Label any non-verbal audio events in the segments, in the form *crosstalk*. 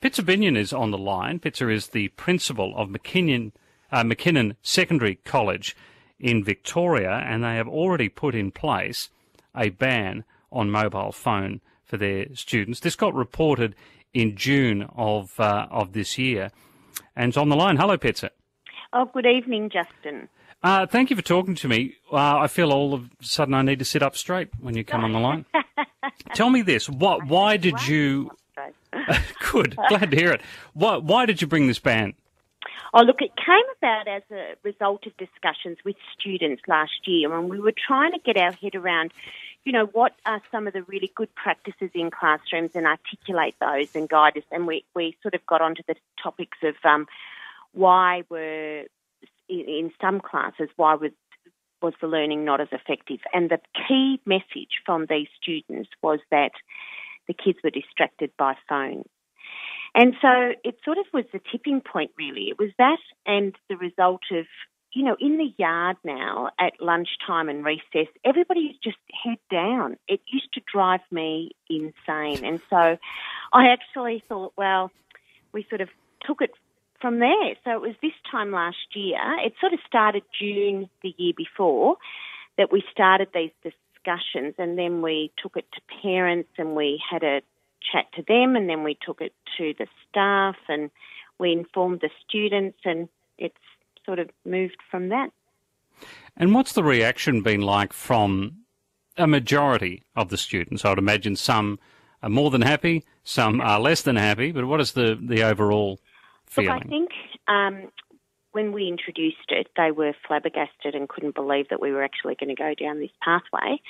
Pitsa Binnion is on the line. Pitsa is the principal of McKinnon, uh, McKinnon Secondary College in Victoria, and they have already put in place a ban on mobile phone for their students. This got reported in June of uh, of this year, and it's on the line. Hello, Pitsa. Oh, good evening, Justin. Uh, thank you for talking to me. Uh, I feel all of a sudden I need to sit up straight when you come on the line. *laughs* Tell me this: what? Why did you? *laughs* Good. Glad to hear it. Why, why did you bring this ban? Oh, look, it came about as a result of discussions with students last year, and we were trying to get our head around, you know, what are some of the really good practices in classrooms and articulate those and guide us. And we, we sort of got onto the topics of um, why were, in some classes, why was, was the learning not as effective. And the key message from these students was that the kids were distracted by phones. And so it sort of was the tipping point, really. It was that and the result of, you know, in the yard now at lunchtime and recess, everybody's just head down. It used to drive me insane. And so I actually thought, well, we sort of took it from there. So it was this time last year. It sort of started June the year before that we started these discussions and then we took it to parents and we had a chat to them, and then we took it to the staff, and we informed the students, and it's sort of moved from that. And what's the reaction been like from a majority of the students? I would imagine some are more than happy, some are less than happy, but what is the, the overall feeling? Look, I think um, when we introduced it, they were flabbergasted and couldn't believe that we were actually going to go down this pathway.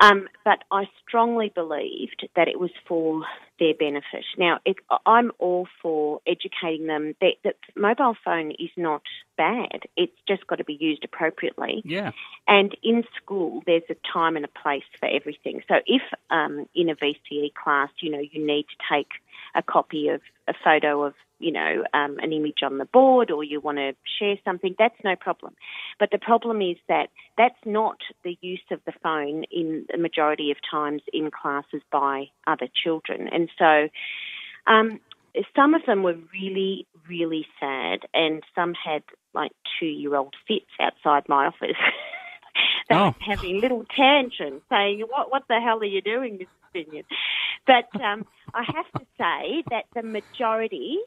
Um, but I strongly believed that it was for their benefit. Now, it, I'm all for educating them that, that mobile phone is not bad. It's just got to be used appropriately. Yeah. And in school, there's a time and a place for everything. So if um, in a VCE class, you know, you need to take a copy of a photo of you know, um, an image on the board or you want to share something, that's no problem. But the problem is that that's not the use of the phone in the majority of times in classes by other children. And so um, some of them were really, really sad, and some had like two year old fits outside my office. *laughs* they oh. little tantrums saying, What, what the hell are you doing, Miss Binnion? But um, I have to say that the majority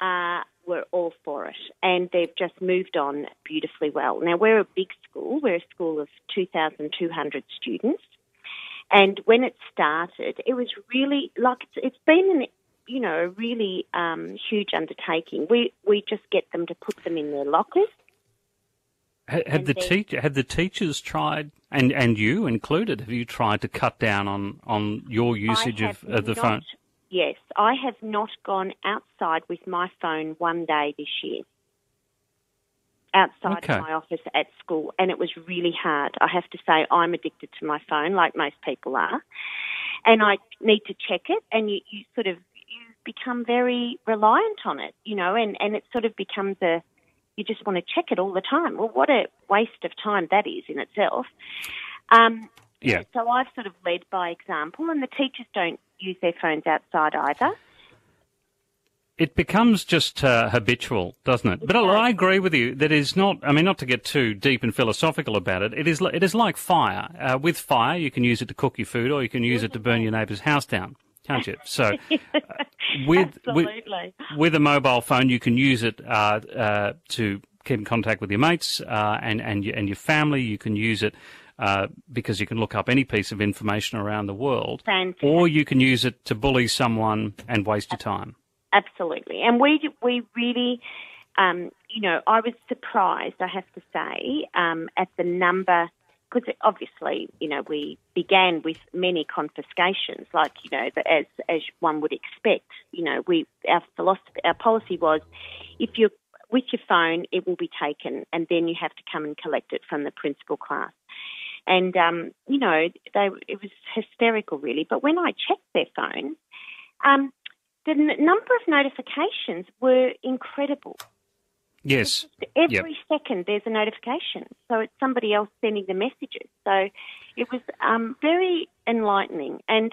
uh, were all for it, and they've just moved on beautifully well. Now, we're a big school, we're a school of 2,200 students, and when it started, it was really like it's, it's been an you know, a really um, huge undertaking. We we just get them to put them in their lockers. Had, had the teacher, had the teachers tried, and, and you included, have you tried to cut down on, on your usage of, of the not, phone? Yes, I have not gone outside with my phone one day this year. Outside okay. of my office at school, and it was really hard. I have to say, I'm addicted to my phone, like most people are, and I need to check it. And you, you sort of you become very reliant on it, you know, and and it sort of becomes a you just want to check it all the time. Well, what a waste of time that is in itself. Um, yeah. So I've sort of led by example, and the teachers don't use their phones outside either. It becomes just uh, habitual, doesn't it? but. I agree with you that is not. I mean, not to get too deep and philosophical about it. It is. It is like fire. Uh, with fire, you can use it to cook your food, or you can use it to burn your neighbour's house down, can't you? So, uh, *laughs* with, with with a mobile phone, you can use it uh, uh, to keep in contact with your mates uh, and and your, and your family. You can use it uh, because you can look up any piece of information around the world, Fantastic. or you can use it to bully someone and waste your time. Absolutely, and we we really, um, you know, I was surprised. I have to say um, at the number because obviously, you know, we began with many confiscations, like you know, as as one would expect. You know, we our philosophy, our policy was, if you're with your phone, it will be taken, and then you have to come and collect it from the principal class. And, um, you know, they, it was hysterical, really. But when I checked their phone, um, the n- number of notifications were incredible. Yes. Every yep. second there's a notification. So it's somebody else sending the messages. So it was um, very enlightening. And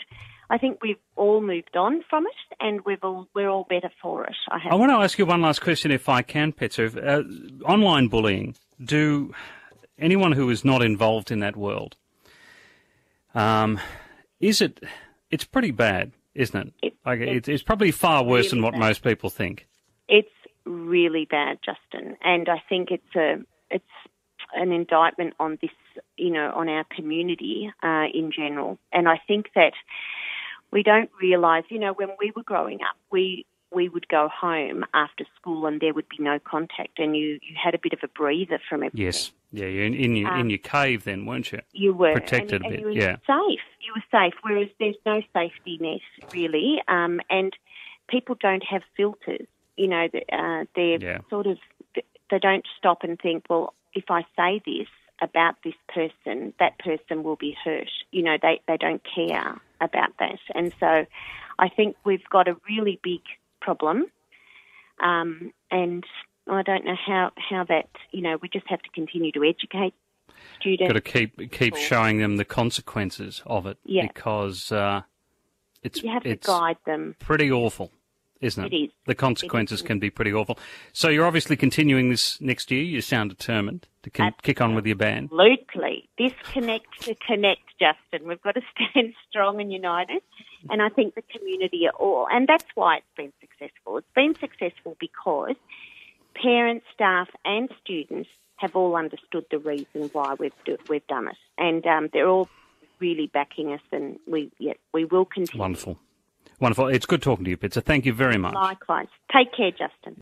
I think we've all moved on from it, and we've all, we're all better for it. I, I want to ask you one last question, if I can, Pitsa. Uh, online bullying. Do anyone who is not involved in that world, um, is it? It's pretty bad, isn't it? it, like, it it's, probably far worse really than what bad. most people think. It's really bad, Justin, and I think it's a it's an indictment on this, you know, on our community uh, in general. And I think that we don't realise, you know, when we were growing up, we we would go home after school and there would be no contact, and you, you had a bit of a breather from everything. Yes, yeah, you're in, in your um, in your cave then, weren't you? You were protected and, a bit. you were yeah, safe. You were safe. Whereas there's no safety net really, um, and people don't have filters. You know, uh, they're yeah. sort of they don't stop and think, well, if I say this, about this person, that person will be hurt. You know, they, they don't care about that. And so I think we've got a really big problem. Um, and I don't know how, how that, you know, we just have to continue to educate students. Got to keep keep showing them the consequences of it yeah. because uh, it's you have it's to guide them. Pretty awful isn't it? It is. The consequences can be pretty awful. So you're obviously continuing this next year. You sound determined to con- kick on with your band. Absolutely. This Disconnect to connect, Justin. We've got to *laughs* stand strong and united. And I think the community are all, and that's why it's been successful. It's been successful because parents, staff, and students have all understood the reason why we've do, we've done it, and um, they're all really backing us, and we yeah, we will continue. Wonderful. Wonderful. It's good talking to you, Pitsa. Thank you very much. Likewise. Take care, Justin.